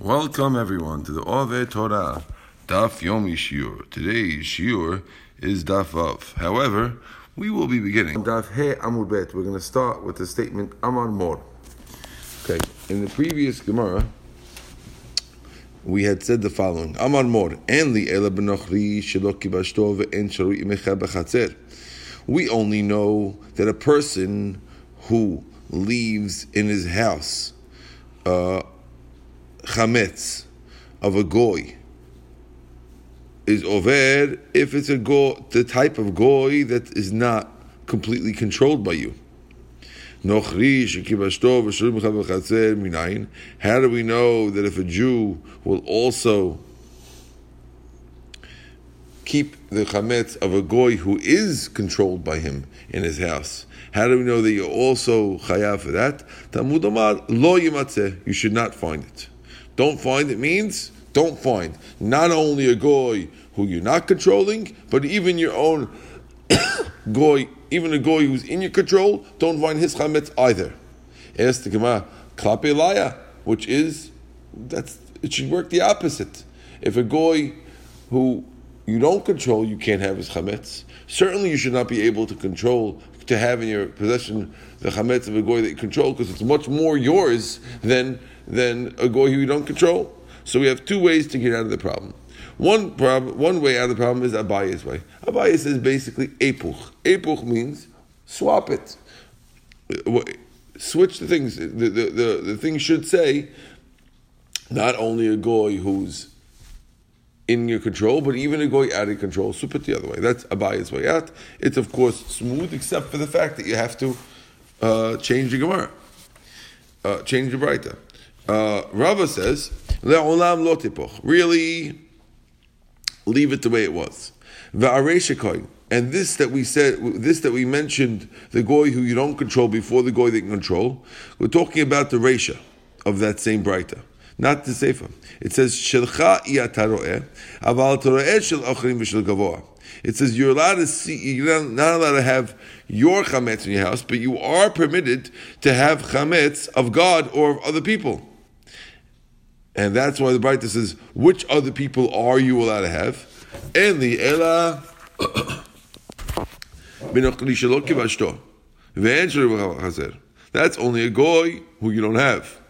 Welcome everyone to the Ove Torah Daf Yomi Shiur. Today's Shiur is Daf Vav. However, we will be beginning Daf He Amud Bet. We're going to start with the statement Amar Mor. Okay, in the previous Gemara, we had said the following: Amar Mor, and the Ela Benochri Shelo Kibashto ve'en Sharu Imecha B'Chatzer. We only know that a person who leaves in his house. Uh, chametz of a goy is over if it's a goy, the type of goy that is not completely controlled by you. How do we know that if a Jew will also keep the chametz of a goy who is controlled by him in his house? How do we know that you're also chayav for that? Talmud lo You should not find it. Don't find it means don't find. Not only a goy who you're not controlling, but even your own goy, even a goy who's in your control, don't find his chametz either. Ask the Gemara, which is that's it should work the opposite. If a goy who you don't control, you can't have his chametz. Certainly, you should not be able to control to have in your possession the chametz of a goy that you control because it's much more yours than than a goy who you don't control. So we have two ways to get out of the problem. One problem, one way out of the problem is Abaya's way. Abaya says basically epuch. Epuch means swap it. Switch the things. The, the, the, the thing should say not only a goy who's in your control, but even a goy out of control, swap it the other way. That's Abaya's way out. It's of course smooth, except for the fact that you have to uh, change the Gemara, uh, change the Braita. Uh, Rava says, Le'olam lo tipoch. Really, leave it the way it was. And this that we said, this that we mentioned, the goy who you don't control before the goy that you control, we're talking about the resha of that same Braita, not the sefer. It says shelcha aval shel achrim v'shel gavoa. It says you're allowed to see, you're not allowed to have your chametz in your house, but you are permitted to have chametz of God or of other people. And that's why the Braita says, which other people are you allowed to have? And the Ela That's only a goy who you don't have.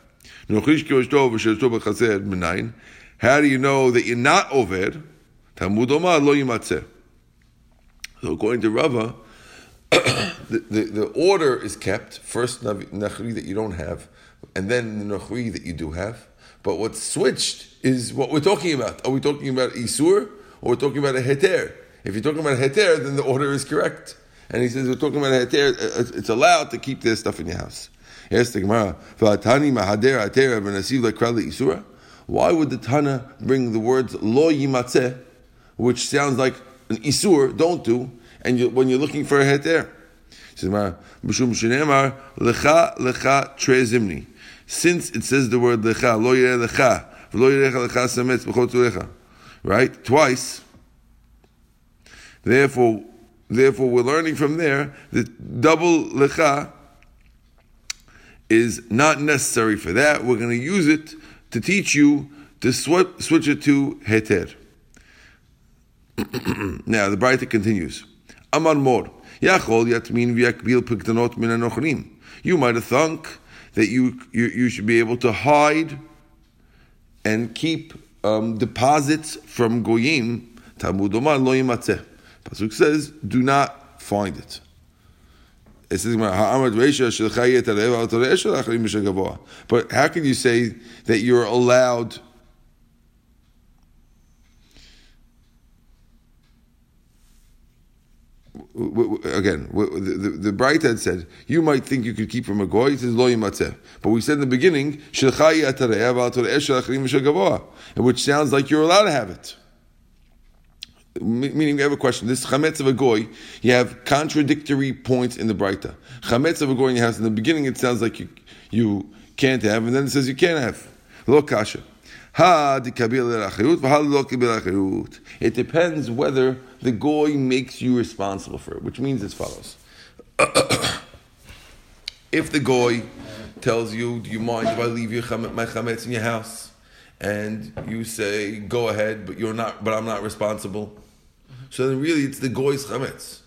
How do you know that you're not over? Talmud Omar lo yimatzeh. So according to Rava, the, the, the, order is kept first nachri that you don't have, and then the nachri that you do have. But what's switched is what we're talking about. Are we talking about Isur or we're talking about a Heter? If you're talking about a Heter, then the order is correct. And he says we're talking about a Heter, uh, it's allowed to keep this stuff in your house. The Gemara, why would the Tana bring the words lo yimatzeh, which sounds like an Isur, don't do, and you, when you're looking for a Heter? Says, lecha lecha tre zimni since it says the word lecha, lo lecha, lo lecha sametz lecha, right? Twice. Therefore, therefore, we're learning from there that double lecha is not necessary for that. We're going to use it to teach you to sw- switch it to heter. now the Braita continues. Amar mor. Yachol yatmin v'yakbil pikdanot min anochrim. You might have thunk that you, you, you should be able to hide and keep um, deposits from goyim. Talmud Omar lo yimatzeh. Pasuk says, do not find it. It says, but how can you say that you're allowed again, the, the, Braita said, you might think you could keep from a goy, it says lo yimatzeh. But we said in the beginning, which sounds like you're allowed to have it. Meaning, we have a question. This chametz of a goy, you have contradictory points in the Braita. Chametz of a goy in your house, in the beginning it sounds like you, you can't have, and then it says you can't have. Lo kasha. Ha It depends whether the goy makes you responsible for it, which means as follows. if the goy tells you, do you mind if I leave your my chametz in your house? and you say, "Go ahead," but you're not. But I'm not responsible. So then, really, it's the goy's chametz.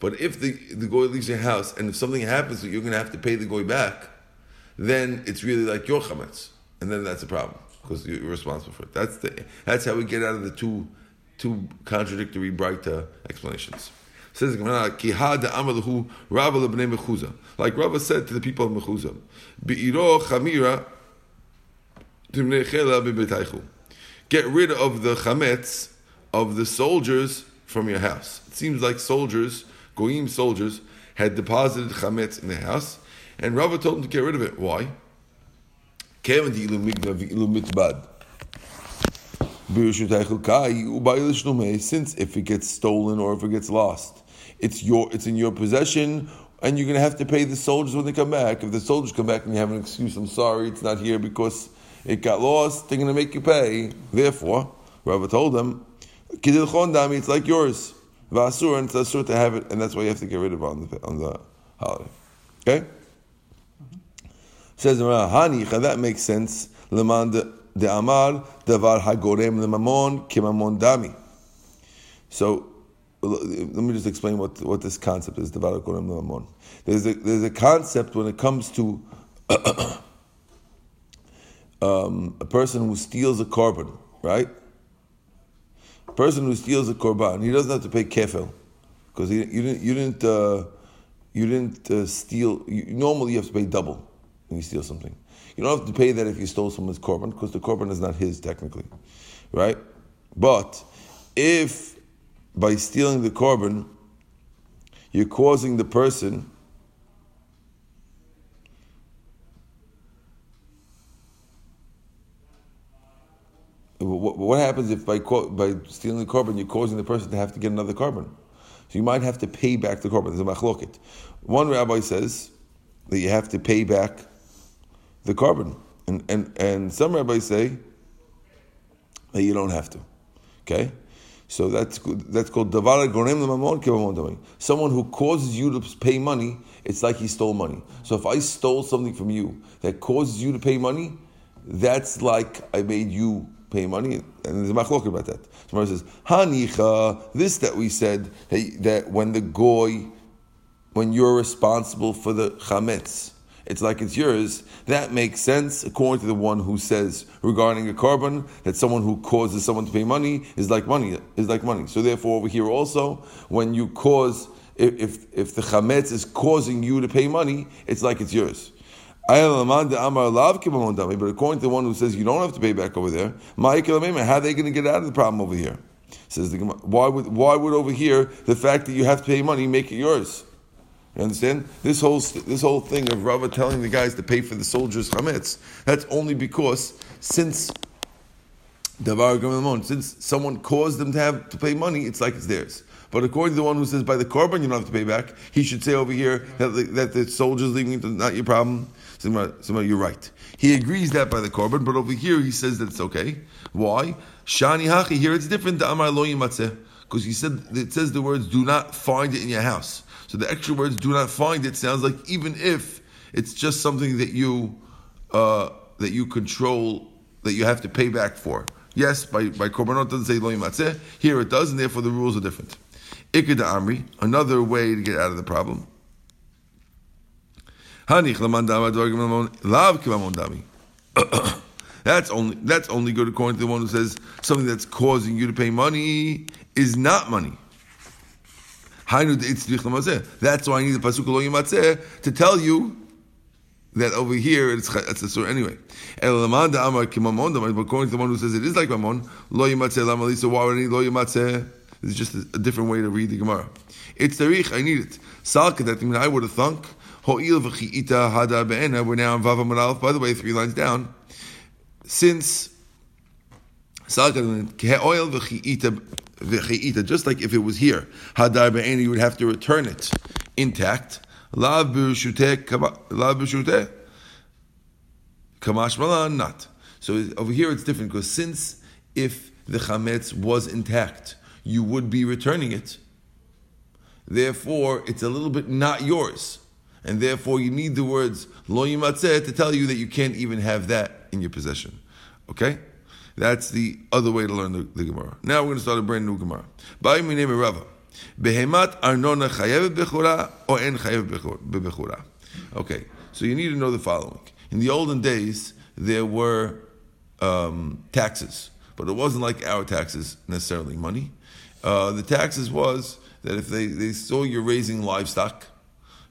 But if the the goy leaves your house, and if something happens, that you're going to have to pay the goy back, then it's really like your chametz, and then that's a problem because you're responsible for it. That's the that's how we get out of the two two contradictory Braita explanations. Says lebnei Mechuza. Like Rava said to the people of Mechuza, Be'iro chamira Get rid of the chametz of the soldiers from your house. It seems like soldiers, goyim soldiers, had deposited chametz in the house, and Rava told them to get rid of it. Why? Since if it gets stolen or if it gets lost, it's your it's in your possession, and you're going to have to pay the soldiers when they come back. If the soldiers come back and you have an excuse, I'm sorry, it's not here because it got lost. They're going to make you pay. Therefore, Rava told them, "Kidil chondami, it's like yours. Vasur, and it's asur to have it, and that's why you have to get rid of it on the on the holiday." Okay. Mm-hmm. Says Hani, that makes sense. De Amar davar hagorem lemamon kemamon dami. So let me just explain what, what this concept is. Davar hagorem lemamon. There's a there's a concept when it comes to um, a person who steals a korban, right? A person who steals a korban, he doesn't have to pay kefil because you didn't you didn't uh, you didn't uh, steal. You, normally, you have to pay double when you steal something. You don't have to pay that if you stole someone's korban, because the korban is not his technically, right? But if by stealing the korban, you're causing the person what happens if by by stealing the korban you're causing the person to have to get another korban? So you might have to pay back the korban. There's a machloket. One rabbi says that you have to pay back the korban. And, and, and some rabbis say that you don't have to. Okay? So that's that's called gonem Someone who causes you to pay money, it's like he stole money. So if I stole something from you that causes you to pay money, that's like I made you pay money, and there's a machlok about that. Somebody says, Hanicha, this that we said that when the goy, when you're responsible for the chametz, it's like it's yours. That makes sense according to the one who says regarding a korban that someone who causes someone to pay money is like money is like money. So therefore, over here also, when you cause if if the chametz is causing you to pay money, it's like it's yours. But according to the one who says you don't have to pay back over there, how are they going to get out of the problem over here? Says the why would why would over here the fact that you have to pay money make it yours? You understand? This whole this whole thing of Rava telling the guys to pay for the soldiers' chametz, that's only because since since someone caused them to have to pay money, it's like it's theirs. But according to the one who says by the korban you don't have to pay back, he should say over here that the, that the soldiers leaving it not your problem. So you're right. He agrees that by the korban, but over here he says that it's okay. Why? Shani hachi. Here it's different. Amar lo because he said it says the words "do not find it in your house." So the extra words "do not find it" sounds like even if it's just something that you uh, that you control that you have to pay back for. Yes, by by korbanot doesn't say lo yimatzeh. Here it does, and therefore the rules are different. Ikeda amri, another way to get out of the problem. That's only that's only good according to the one who says something that's causing you to pay money is not money. That's why I need the pasuk lo to tell you that over here it's it's a surah anyway. According to the one who says it is like mamon, lo lamalisa. Why would I need lo? It's just a, different way to read the Gemara. It's tarich. I need it. Salka. That means I would have thunk. Ho'il v'chi'ita hada be'ena. We're now in Vav. By the way, three lines down. Since salka oil v'chi'ita just like if it was here, hadar be'eni, you would have to return it intact. La b'shuteh, kamash malan, not. So over here it's different because since if the chametz was intact, you would be returning it. Therefore, it's a little bit not yours. And therefore, you need the words lo yimatzeh to tell you that you can't even have that in your possession. Okay? That's the other way to learn the, the Gemara. Now we're going to start a brand new Gemara. By my name Rava. Behemat arnona chayev bechura or en chayev bechura. Okay, so you need to know the following. In the olden days, there were um, taxes, but it wasn't like our taxes necessarily money. Uh, the taxes was that if they, they saw you're raising livestock,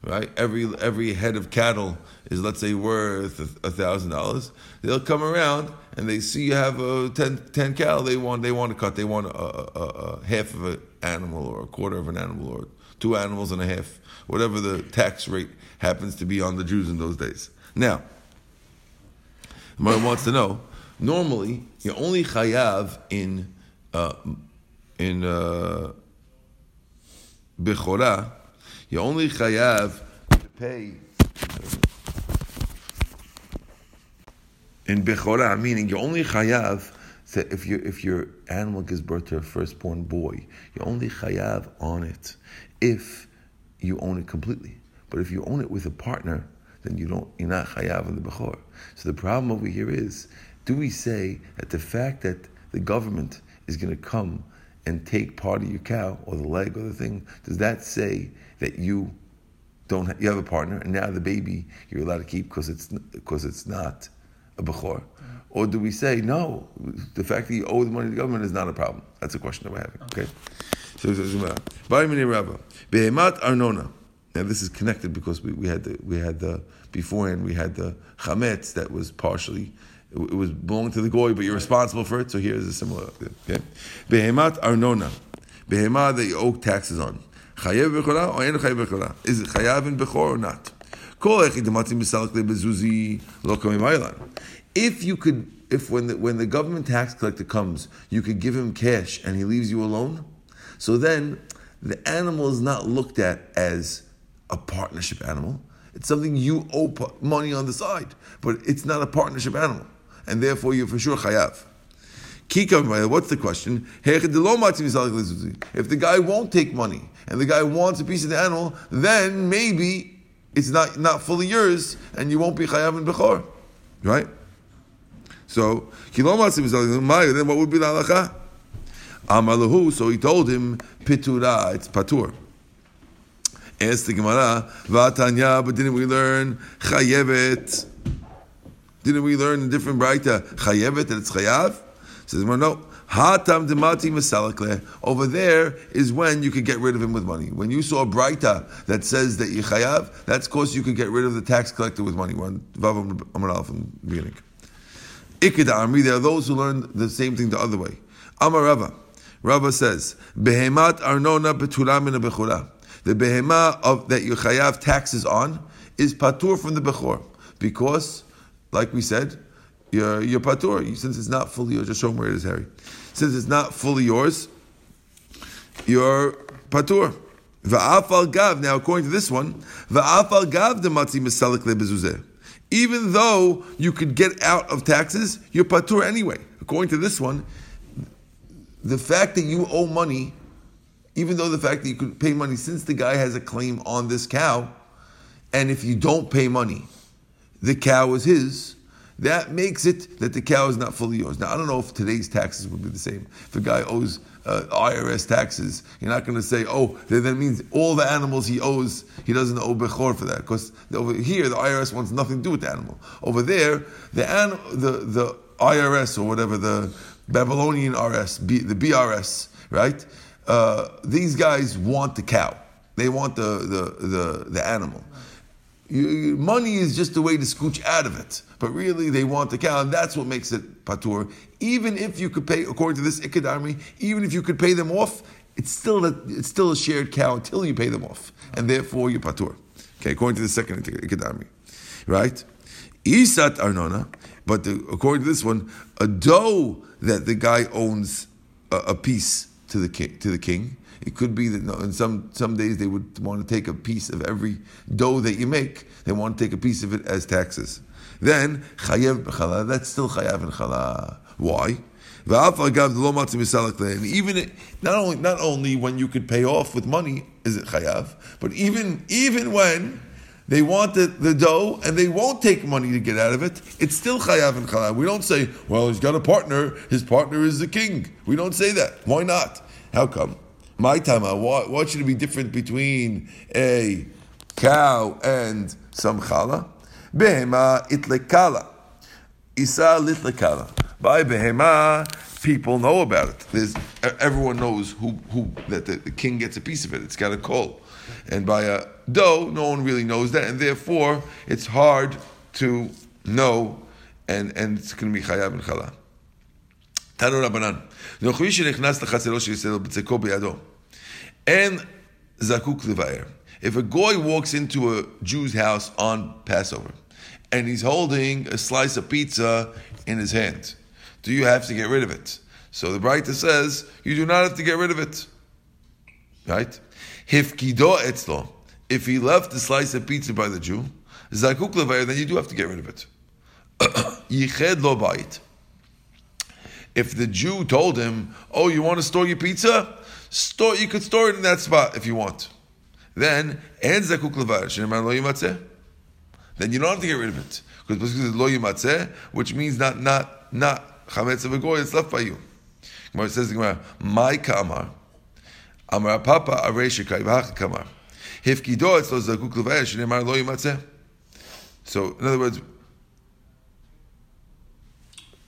right? Every every head of cattle is let's say worth a thousand dollars. They'll come around and they see you have a 10, 10 cattle. They want they want to cut. They want a, a, a half of an animal or a quarter of an animal or two animals and a half, whatever the tax rate happens to be on the Jews in those days. Now, Mara wants to know. Normally, you're only chayav in uh, in uh, bechora. You only chayav to pay in bechora, meaning you're only chayav that if your if your animal gives birth to a firstborn boy, you're only chayav on it if you own it completely. But if you own it with a partner, then you don't you're not chayav in the bechor. So the problem over here is, do we say that the fact that the government is going to come and take part of your cow or the leg or the thing, does that say that you don't have, you have a partner and now the baby you're allowed to keep because it's because it's not a bechor? Or do we say no? The fact that you owe the money to the government is not a problem. That's a question that we're having. Okay. So out. Behemat arnona. Now this is connected because we, we had the we had the beforehand we had the chametz that was partially it was belonging to the goy, but you're responsible for it. So here is a similar. Okay, behemat arnona, behemah that you owe taxes on. Chayev bechora or ain't chayev bechora? Is it chayav in bechor or not? If you could, if when the, when the government tax collector comes, you could give him cash and he leaves you alone, so then the animal is not looked at as a partnership animal. It's something you owe money on the side, but it's not a partnership animal, and therefore you're for sure chayav. What's the question? If the guy won't take money and the guy wants a piece of the animal, then maybe it's not, not fully yours and you won't be chayav in bechor, right? So Kilomasim says then what would be the halacha? Amalahu. So he told him pitura. It's patur. Ask the Gemara, Vatanya, but didn't we learn chayevet? Didn't we learn a different brayta chayevet that it's chayav? Says well, no. Demati. Over there is when you could get rid of him with money. When you saw a brayta that says that you chayav, that's cause you could get rid of the tax collector with money. One vav amar from the beginning. Amri, there are those who learn the same thing the other way. Amar Rava. Rava says, Behemat arnona betura min bechura. The behema of that you chayav taxes on is patur from the bechor because, like we said, you're, you're patur. Since it's not fully yours, just show them where it is, Harry. Since it's not fully yours, you're patur. Va'afal gav. Now, according to this one, va'afal gav the matzi misalik lebezuzeh. Even though you could get out of taxes, you're patur anyway. According to this one, the fact that you owe money, even though the fact that you could pay money, since the guy has a claim on this cow, and if you don't pay money, the cow is his, that makes it that the cow is not fully yours. Now, I don't know if today's taxes would be the same. If a guy owes uh, IRS taxes, you're not going to say, oh, that means all the animals he owes, he doesn't owe Bechor for that. Because over here, the IRS wants nothing to do with the animal. Over there, the, an- the, the IRS or whatever, the Babylonian RS, B, the BRS, right? Uh, these guys want the cow. They want the, the, the, the animal. You, money is just a way to scooch out of it. But really, they want the cow, and that's what makes it patur. Even if you could pay, according to this ikadami, even if you could pay them off, it's still a, it's still a shared cow until you pay them off, and therefore you're patur. Okay, according to the second ikadami, right? Isat arnona, but the, according to this one, a dough that the guy owns a, a piece to the king, to the king. It could be that in some some days they would want to take a piece of every dough that you make. They want to take a piece of it as taxes. Then chayev b'chala. That's still chayav in chala. Why? And even not only not only when you could pay off with money is it chayav, but even even when they want the, the dough and they won't take money to get out of it, it's still chayav and chalal. We don't say, well, he's got a partner, his partner is the king. We don't say that. Why not? How come? My time, why, why should it be different between a cow and some challah? Behema itlekala. Isa litlekala. By behema, people know about it. There's, everyone knows who, who that the, the king gets a piece of it. It's got a call. And by a dough, no one really knows that, and therefore it's hard to know, and, and it's going to be chayav and chala. תנו רבנן, נוכרי שנכנס לחצרו של ישראל ובצקו בידו. אין זקוק לבאר. If a goy walks into a Jew's house on Passover and he's holding a slice of pizza in his hand, do you have to get rid of it? So the Braita says, you do not have to get rid of it. Right? Hifkido etzlo. If he left the slice of pizza by the Jew, zakuk levayer, then you do have to get rid of it. Yiched lo bait. If the Jew told him, "Oh, you want to store your pizza? Store. You could store it in that spot if you want." Then and zakuk. Then you don't have to get rid of it because lo which means not not not chametz of a goy. It's left by you. It says the "My kamar." Amar Papa Aresha Kaivach Kamar. So, in other words,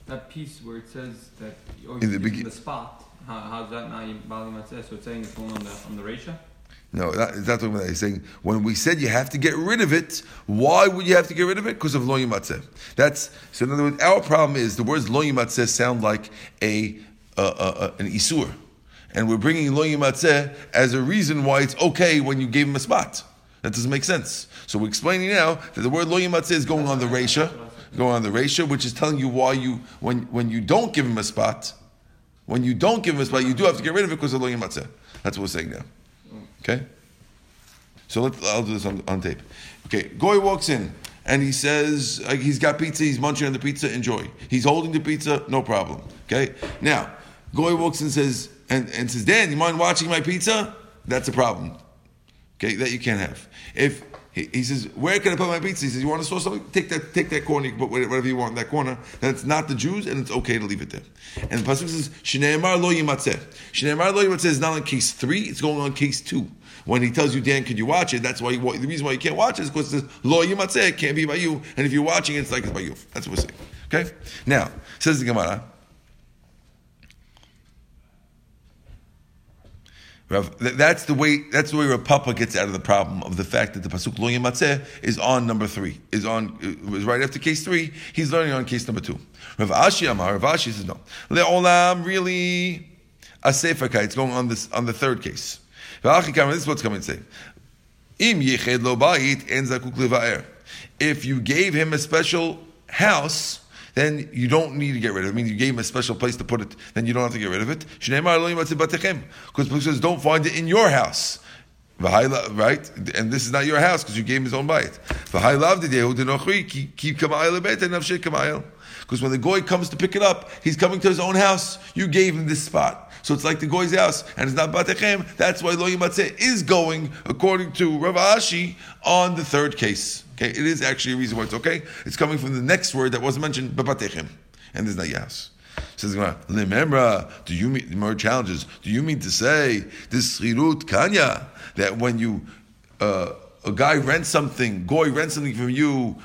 that piece where it says that oh, in the, begin- the spot, how, how's that now bali matzeh? So it's saying it's going on the on the resha. No, that, it's not talking about that. He's saying when we said you have to get rid of it, why would you have to get rid of it? Because of lo yimatzeh. That's so. In other words, our problem is the words lo yimatzeh sound like a, a, a an isur and we're bringing lo yimatzeh as a reason why it's okay when you gave him a spot. That doesn't make sense. So we're explaining now that the word lo yimatzeh is going on the resha, going on the resha, which is telling you why you when when you don't give him a spot, when you don't give him a spot, you do have to get rid of it because of lo yimatzeh. That's what we're saying now. Okay. So let, I'll do this on, on tape. Okay, Goy walks in and he says like, he's got pizza, he's munching on the pizza, enjoy. He's holding the pizza, no problem. Okay, now Goy walks in and says, and, and says, Dan, you mind watching my pizza? That's a problem. Okay, that you can't have. If he, he says, where can I put my pizza? He says, you want to store something? Take that, take that corner. You can put whatever you want in that corner. Then it's not the Jews, and it's okay to leave it there. And the pasuk says, "Shneimar lo yimatzeh." Shneimar lo yimatzeh is not on case three; it's going on case two. When he tells you, Dan, can you watch it? That's why you, the reason why you can't watch it is because it says lo yimatzeh. It can't be by you, and if you're watching it, it's like it's by you. That's what we're saying. Okay. Now says the Gemara. That's the way. That's the way Papa gets out of the problem of the fact that the pasuk lo yematzeh is on number three. Is on uh, is right after case three. He's learning on case number two. Rav Ashi Amar. Rav Ashi says no. Leolam really a sefer It's going on this on the third case. This is what's coming to say. Im yeched lo bayit en zakuk. If you gave him a special house then you don't need to get rid of it. I mean, you gave him a special place to put it, then you don't have to get rid of it. Because it says, don't find it in your house. Right? And this is not your house because you gave him his own bite. Because when the goy comes to pick it up, he's coming to his own house. You gave him this spot. So it's like the goy's house, and it's not batechem. That's why lo yimatzeh is going, according to Rav Ashi, on the third case. Okay, it is actually a reason why it's okay. It's coming from the next word that wasn't mentioned, Babatechem. And there's not Yas. Says Limemra, do you mean more challenges? Do you mean to say this schirut kanya that when you uh, a guy rents something, goy rents something from you,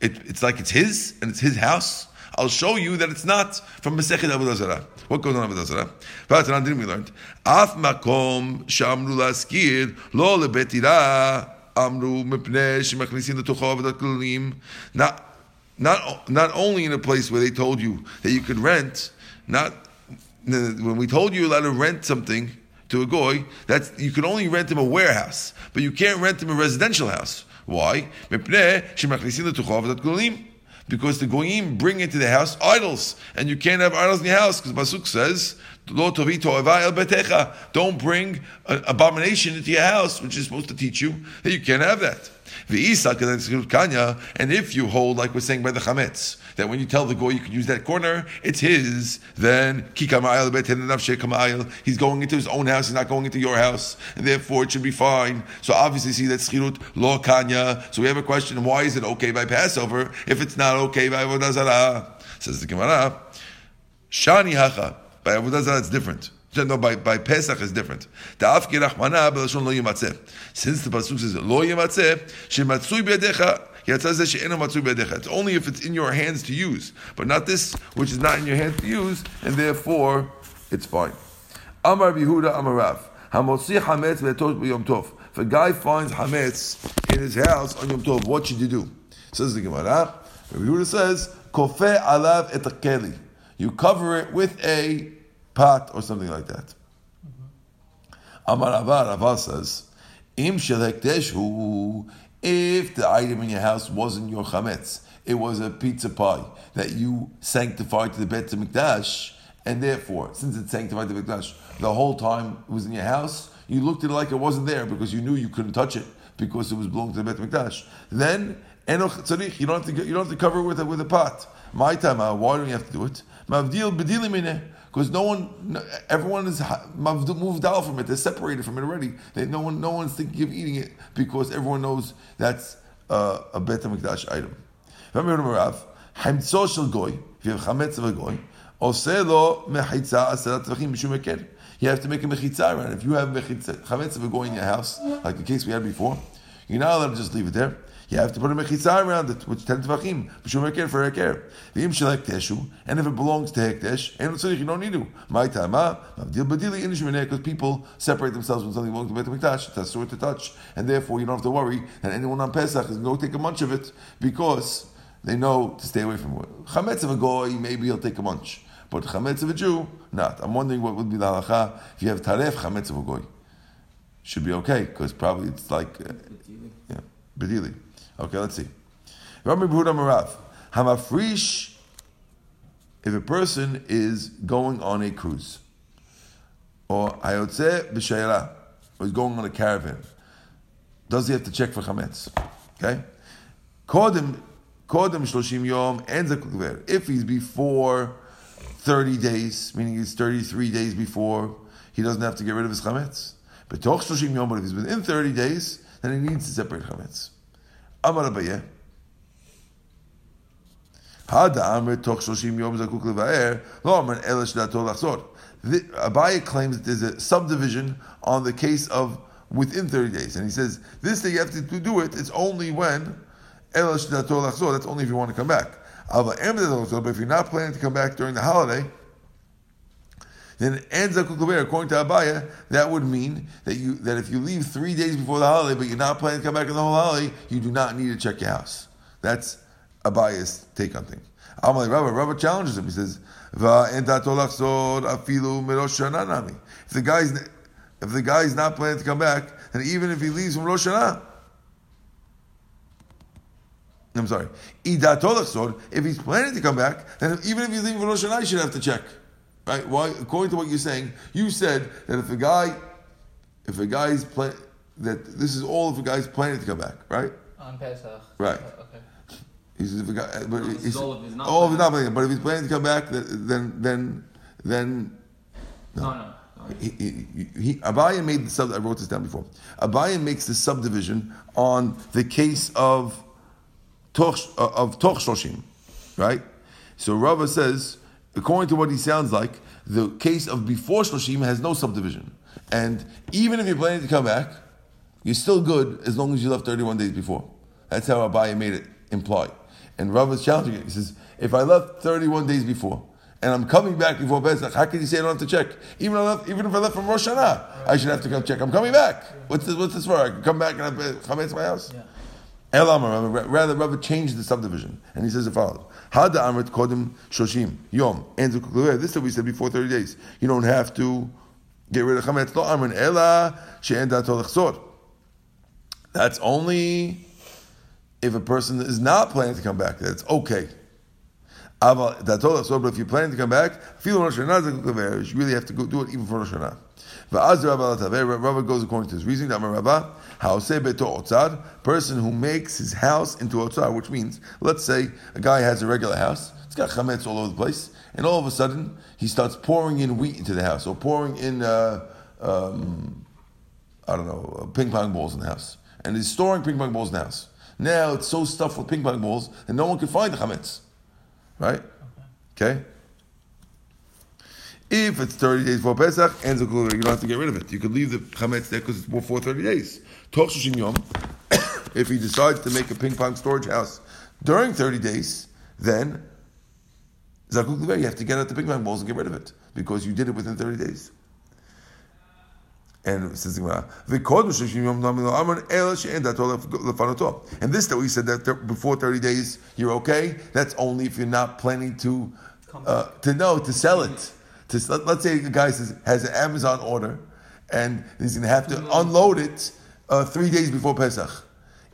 it, it's like it's his and it's his house? I'll show you that it's not from Masechet Avodah Zarah. What goes on Avodah Zarah? V'atanan didn't we learned? Af makom shamru laskir lo lebetira amru not not not only in a place where they told you that you could rent, not when we told you you're allowed to rent something to a goy, that's you can only rent him a warehouse, but you can't rent him a residential house. Why? Because the goyim bring into the house idols, and you can't have idols in your house because pasuk says, Don't bring an abomination into your house, which is supposed to teach you that you can't have that. And if you hold, like we're saying by the chametz, that when you tell the goy you can use that corner, it's his, then he's going into his own house, he's not going into your house, and therefore it should be fine. So obviously, see that schirut lo kanya. So we have a question: Why is it okay by Passover if it's not okay by avodah zarah? Says the Gemara. Shani hacha. By Avodah Zarah, it's different. No, by, by Pesach is different. Since the pasuk says lo yimatzeh, shematzui be'adecha, it's only if it's in your hands to use, but not this which is not in your hands to use, and therefore it's fine. Amar Bihuda Amarav. Hamotzi hametz be'tosh b'yom tov. If a guy finds hametz in his house on Yom Tov, what should you do? Says the Gemara. Bihuda says, Kofe alav et you cover it with a pot or something like that. Amar Avar, Avar says, Im hu, if the item in your house wasn't your chametz, it was a pizza pie that you sanctified to the Bet Mikdash, and therefore, since it's sanctified the Mikdash, the whole time it was in your house, you looked at it like it wasn't there because you knew you couldn't touch it because it was belonging to the Bet Mikdash. Then, you don't have to you don't have to cover it with a, with a pot. My time, uh, why don't you have to do it? Mavdil. Because no one, everyone is moved out from it. They're separated from it already. They, no one, no one's thinking of eating it because everyone knows that's uh, a Bet Hamikdash item. If you have chametz of a goy, mechitza You have to make a mechitza around. If you have chametz of a goy in your house, like the case we had before, you're not allowed to just leave it there. You have to put a mechitza around it, which ten tvachim, b'shum heker for heker. V'im shelek and if it belongs to hekdesh, and tzarich, you don't need to. My tama, mavdil badili inish because people separate themselves when something belongs to Beit Hamikdash, that's sort to touch, and therefore you don't have to worry that anyone on Pesach is going to take a munch of it because they know to stay away from it. Chametz of a goy, maybe he'll take a munch. But chametz of a Jew, not. I'm wondering what would be the halacha if you have taref chametz of a goy. Should be okay because probably it's like uh, yeah, bedili. Okay, let's see. Rabbi Buddha Marav. Hamafrish, if a person is going on a cruise, or Hayotze b'shayla, or is going on a caravan, does he have to check for chametz? Okay? Kodem, kodem shloshim yom, enzak If he's before 30 days, meaning he's 33 days before, he doesn't have to get rid of his chametz. But shloshim yom, but if he's within 30 days, then he needs to separate chametz. Amar Abaye. Abaye claims that there's a subdivision on the case of within 30 days. And he says, this day you have to do it, it's only when that's only if you want to come back. But if you're not planning to come back during the holiday, then ends according to Abaya, that would mean that you that if you leave three days before the holiday, but you're not planning to come back in the whole holiday, you do not need to check your house. That's Abaya's take on things. Amalei Rabba, Rabba challenges him. He says, If the guy's if the guy's not planning to come back, and even if he leaves from Rosh Hashanah, I'm sorry, if he's planning to come back, then even if he's leaving from Rosh Hashanah, he should have to check. Right? Why? According to what you're saying, you said that if a guy, if a guy's plan, that this is all if a guy's planning to come back, right? On Pesach. Right. Uh, okay. He says if a guy, but no, he's, all of his not all of his not planning, but if he's planning to come back, then then then. No, no. no. He, he, he, Abaya made the sub. I wrote this down before. Abaya makes the subdivision on the case of toch uh, of toch shloshim, right? So Rava says according to what he sounds like, the case of before Shloshim has no subdivision. And even if you're planning to come back, you're still good as long as you left 31 days before. That's how Abaye made it imply. And Rav is challenging it. He says, if I left 31 days before, and I'm coming back before Pesach, how can you say I don't have to check? Even if I left, even if I left from Rosh Hashanah, I should have to come check. I'm coming back. What's this, what's this for? I can come back and have chametz to my house? Yeah. Elamar, rather, Rabbi changed the subdivision, and he says the following: Hada amrit kodim shloshim yom. And this that we said before thirty days. You don't have to get rid of chametz. Lo amrin ela she'en dato That's only if a person is not planning to come back. That's okay. So, but if you're planning to come back, you really have to go do it even for Rosh Hashanah. Rava goes according to his reasoning. Person who makes his house into otzar, which means, let's say a guy has a regular house, it's got chametz all over the place, and all of a sudden he starts pouring in wheat into the house, or pouring in, uh, um, I don't know, ping pong balls in the house, and he's storing ping pong balls in the house. Now it's so stuffed with ping pong balls that no one can find the chametz, right? Okay. If it's 30 days before Pesach, and you don't have to get rid of it. You could leave the chametz there because it's before 30 days. if he decides to make a ping pong storage house during 30 days, then zakuk you have to get out the ping pong balls and get rid of it because you did it within 30 days. And says And this that we said that before 30 days you're okay, that's only if you're not planning to uh, to know to sell it. To, let, us say a guy says, has an Amazon order and he's going to have to unload it uh, three days before Pesach.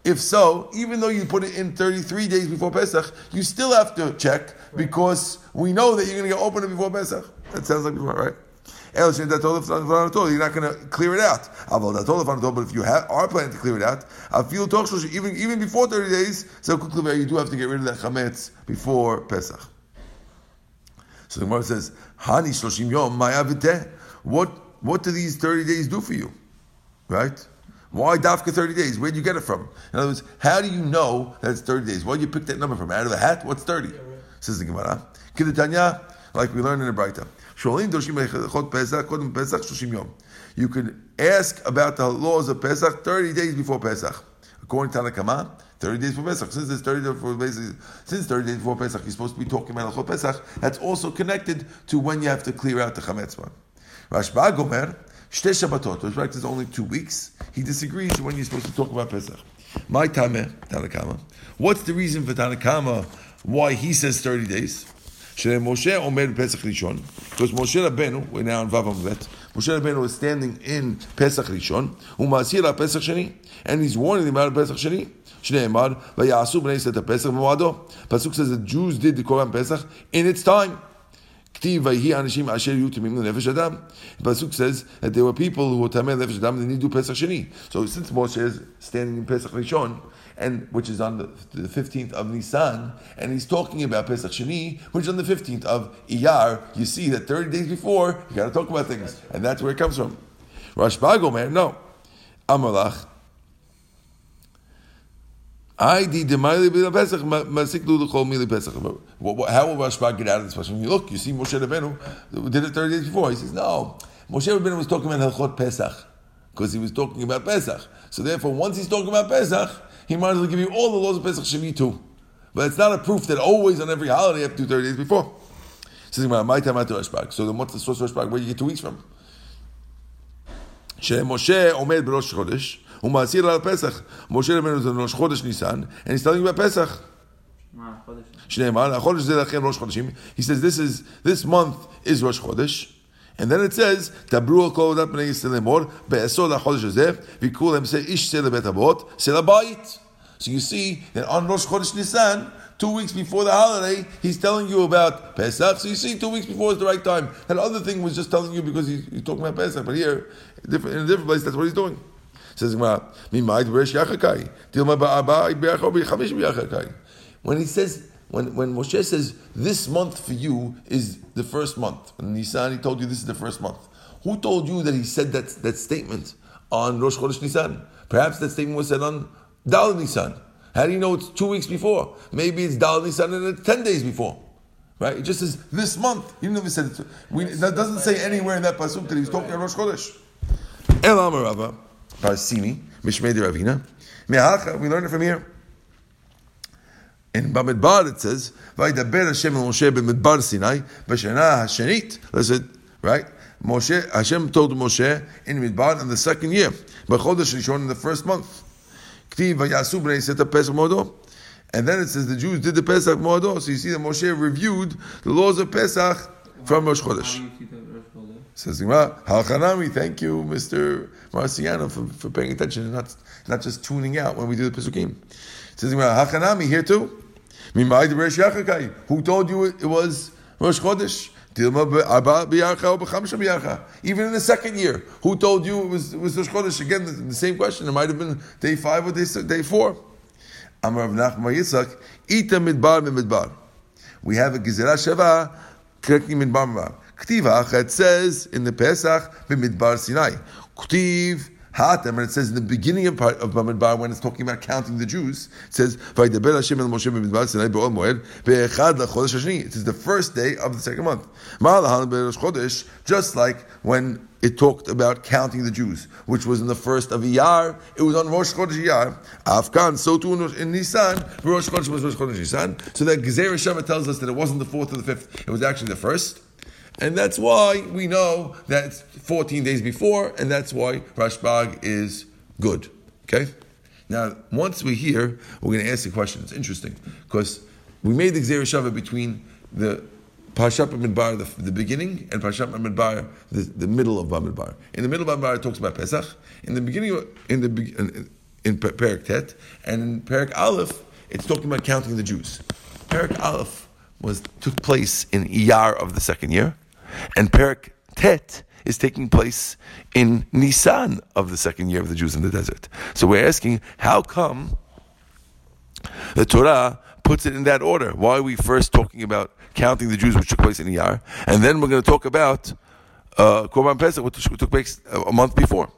If so, even though you put it in 33 days before Pesach, you still have to check because we know that you're going to get open it before Pesach. That sounds like before, right? You're not going to clear it out. But if you have, are planning to clear it out, even even before 30 days, so you do have to get rid of that chametz before Pesach. So the Gemara says, Hani shloshim yom What what do these 30 days do for you? Right? Why dafka 30 days? Where do you get it from? In other words, how do you know that it's 30 days? Why do you pick that number from? Out of a hat? What's 30? Says the Gemara. Kidatanya, like we learned in the Braita. You can ask about the laws of Pesach 30 days before Pesach. According to Tanakama, 30 days before Pesach. Since it's 30 days before Pesach, since 30 days before Pesach, you're supposed to be talking about Alchot Pesach. That's also connected to when you have to clear out the Chametz one. Rashbag Omer, Shte Shabbatot, which is only two weeks. He disagrees when you're supposed to talk about Pesach. My Tameh, Tanakama. What's the reason for Tanakama why he says 30 days? Moshe Omer Pesach Rishon, because Moshe Rabbeinu, we're now in Vav Amvet, Moshe Rabbeinu is standing in Pesach Rishon, Umasir Pesach Sheni, and he's warning them about Pesach Sheni. שנאמר, ויעשו בני ישראל את הפסח במועדו. Pasuk says that Jews did the Korban Pesach in its time. כתיב ויהי אנשים אשר יהיו תמימים לנפש אדם. Pasuk says that there were people who were tamei lefesh adam, they need to do Pesach Sheni. So since Moshe is standing in Pesach Rishon, and which is on the, the 15th of Nisan, and he's talking about Pesach Sheni, which is on the 15th of Iyar, you see that 30 days before, you got to talk about things, and that's where it comes from. Rashbago, man, no. Amalach, I did the Pesach, Pesach. How will Rashba get out of this question? You look, you see Moshe Rabbeinu did it 30 days before. He says, no, Moshe Rabbeinu was talking about Halchot Pesach because he was talking about Pesach. So therefore, once he's talking about Pesach, he might as well give you all the laws of Pesach Shemi too. But it's not a proof that always on every holiday you have to do 30 days before. Says my time at Rashbag. So then what's the source of Rashbag? Where do you get two weeks from? Moshe Omed B'Rosh Chodesh. הוא מעשיר על פסח. משה רבנו זה ראש חודש ניסן, and he's telling you about פסח. שנאמר, החודש זה לכם ראש חודשים. He says this is, this month is ראש חודש. And then it says, Tabru kol odat bnei Yisrael emor, hazeh, se ish se lebet avot, se labayit. So you see that on Rosh Chodesh Nisan, two weeks before the holiday, he's telling you about Pesach. So you see, two weeks before is the right time. That other thing was just telling you because he's, he's talking about Pesach, but here, in a different place, that's what he's doing. Says Gemara, when he says when, when Moshe says, this month for you is the first month, and Nisan, he told you this is the first month. Who told you that he said that, that statement on Rosh Chodesh Nisan? Perhaps that statement was said on Dal Nisan. How do you know it's two weeks before? Maybe it's Dal Nisan and it's ten days before. Right? It just says this month. He never said it. We, that doesn't say anywhere in that pasuk that he's talking about Rosh Chodesh. El Amarava. Barsimi, Mishmei Ravina. We learn it from here. In Bamidbar it says, "Vaydaber Hashem Moshe b'Midbar Sinai b'Shana Hashanit." Listen, right? Moshe, Hashem told Moshe in Midbar in the second year, b'Chodesh Rishon in the first month. K'tiv vayasu b'nei Seta Pesach Modo. And then it says the Jews did the Pesach Modo. So you see that Moshe reviewed the laws of Pesach from Rosh Chodesh. Says Halchanami, thank you, Mr. Marciano, for, for paying attention and not, not just tuning out when we do the Pesukim. Says Halchanami here too. Who told you it was Rosh Chodesh? Even in the second year, who told you it was, it was Rosh Chodesh? Again, the, the, same question. It might have been day five or day, day four. Amar Rav Nachman Yitzchak, Ita midbar midbar. We have a Gezerah Sheva correcting midbar midbar. Ktiva, it says in the Pesach, b'midbar Sinai. Ktiv, And it says in the beginning of part of Bamidbar when it's talking about counting the Jews, it says. It is the first day of the second month. Just like when it talked about counting the Jews, which was in the first of Iyar. It was on Rosh Chodesh Iyar. Afkan, so too in Nisan, Rosh Chodesh was Rosh Chodesh Nisan. So that Gezerah Sheva tells us that it wasn't the fourth or the fifth; it was actually the first. And that's why we know that it's 14 days before, and that's why Rashbag is good. Okay? Now, once we hear, we're going to ask the question. It's interesting, because we made the Gezerah Sheva between the Pashat Bamidbar, the, the beginning, and Pashat Bamidbar, the, the middle of Bamidbar. In the middle of Bamidbar, it talks about Pesach. In the beginning, in the in, in Perak Tet, and in Perak Aleph, it's talking about counting the Jews. Perak Aleph was took place in Iyar of the second year. And Perak Tet is taking place in Nisan of the second year of the Jews in the desert. So we're asking, how come the Torah puts it in that order? Why are we first talking about counting the Jews which took place in Iyar, and then we're going to talk about uh, Korban Pesach which took place a month before?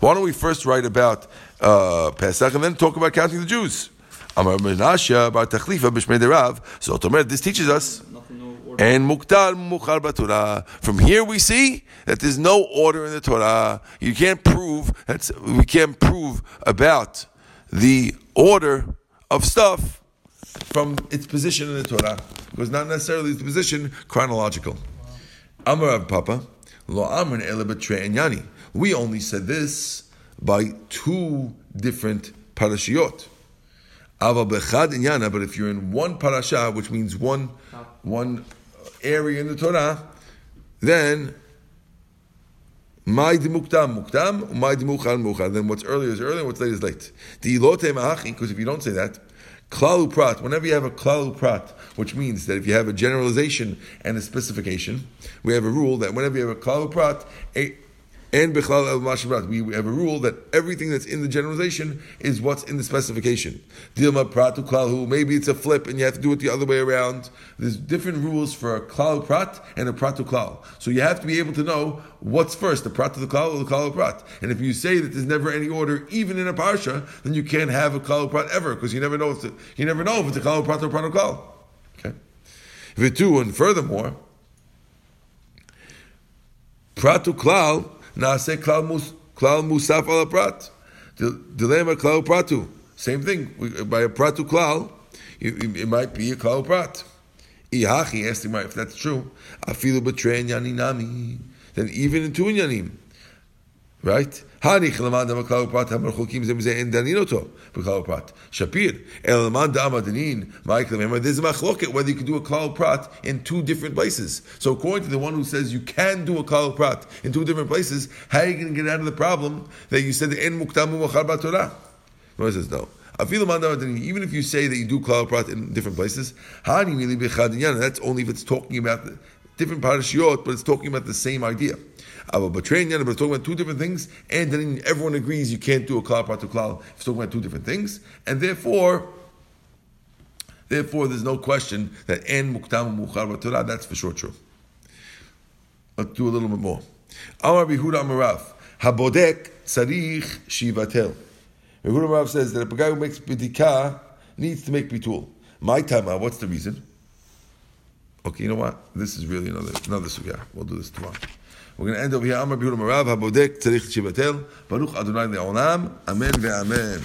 Why don't we first write about uh, Pesach and then talk about counting the Jews? Amar Menashe bar Tachlifa b'shmei derav. So Omer, this teaches us. And muktar mukhar b'Torah. From here we see that there's no order in the Torah. You can't prove that we can't prove about the order of stuff from its position in the Torah because not necessarily its position chronological. Amar Rav Papa lo amrin yani. We only said this by two different parashiyot. But if you're in one parasha, which means one one area in the Torah, then my muktam muktam, my muchal. Then what's earlier is earlier, what's late is late. Because if you don't say that, klalu prat. Whenever you have a klalu prat, which means that if you have a generalization and a specification, we have a rule that whenever you have a klalu prat, and Bichlal El Mashmarat. We have a rule that everything that's in the generalization is what's in the specification. Dilma Pratu Klalhu, maybe it's a flip and you have to do it the other way around. There's different rules for a Klal Prat and a Pratu Klal. So you have to be able to know what's first, the Prat to the Klal or the Klal Prat. And if you say that there's never any order, even in a Parsha, then you can't have a Klal Prat ever, because you never know if it's a, you never know if it's a Klal Prat or Pratu Klal. Okay? Vitu, and furthermore, Pratu Klal Nase klal musaf al prat. Dilema klal pratu. Same thing. By a pratu klal, it, might be a klal prat. Ihachi, asking if that's true. Afilu betrein yaninami. Then even in two yanim, right? הניך למד המקלו פרט המרחוקים זה מזה אין דנין אותו בכלל פרט. שפיר, אלא למד דאמא דנין, מה יקלם? There's a מחלוקת whether you can do a klal prat in two different places. So according to the one who says you can do a klal prat in two different places, how are you going to get out of the problem that you said אין מוקדם ומוחר בתורה? He says no. Even if you say that you do klal prat in different places, that's only if it's talking about the different parashiyot, but it's talking about the same idea. But it's talking about two different things, and then everyone agrees you can't do a klal part to klal. It's talking about two different things, and therefore, therefore, there's no question that en muktam muchar Torah. That's for sure true. Let's do a little bit more. Amar Bihuda Amarav Habodek Sarich Shivatel. Amarav says that a guy who makes bidika needs to make bitul. My time, what's the reason? Okay, you know what? This is really another another sugya. We'll do this tomorrow. We're going to end over here. Amar Bihur Marav, Habodek, Tzarich Shivatel, Baruch Adonai Le'olam, Amen ve'amen.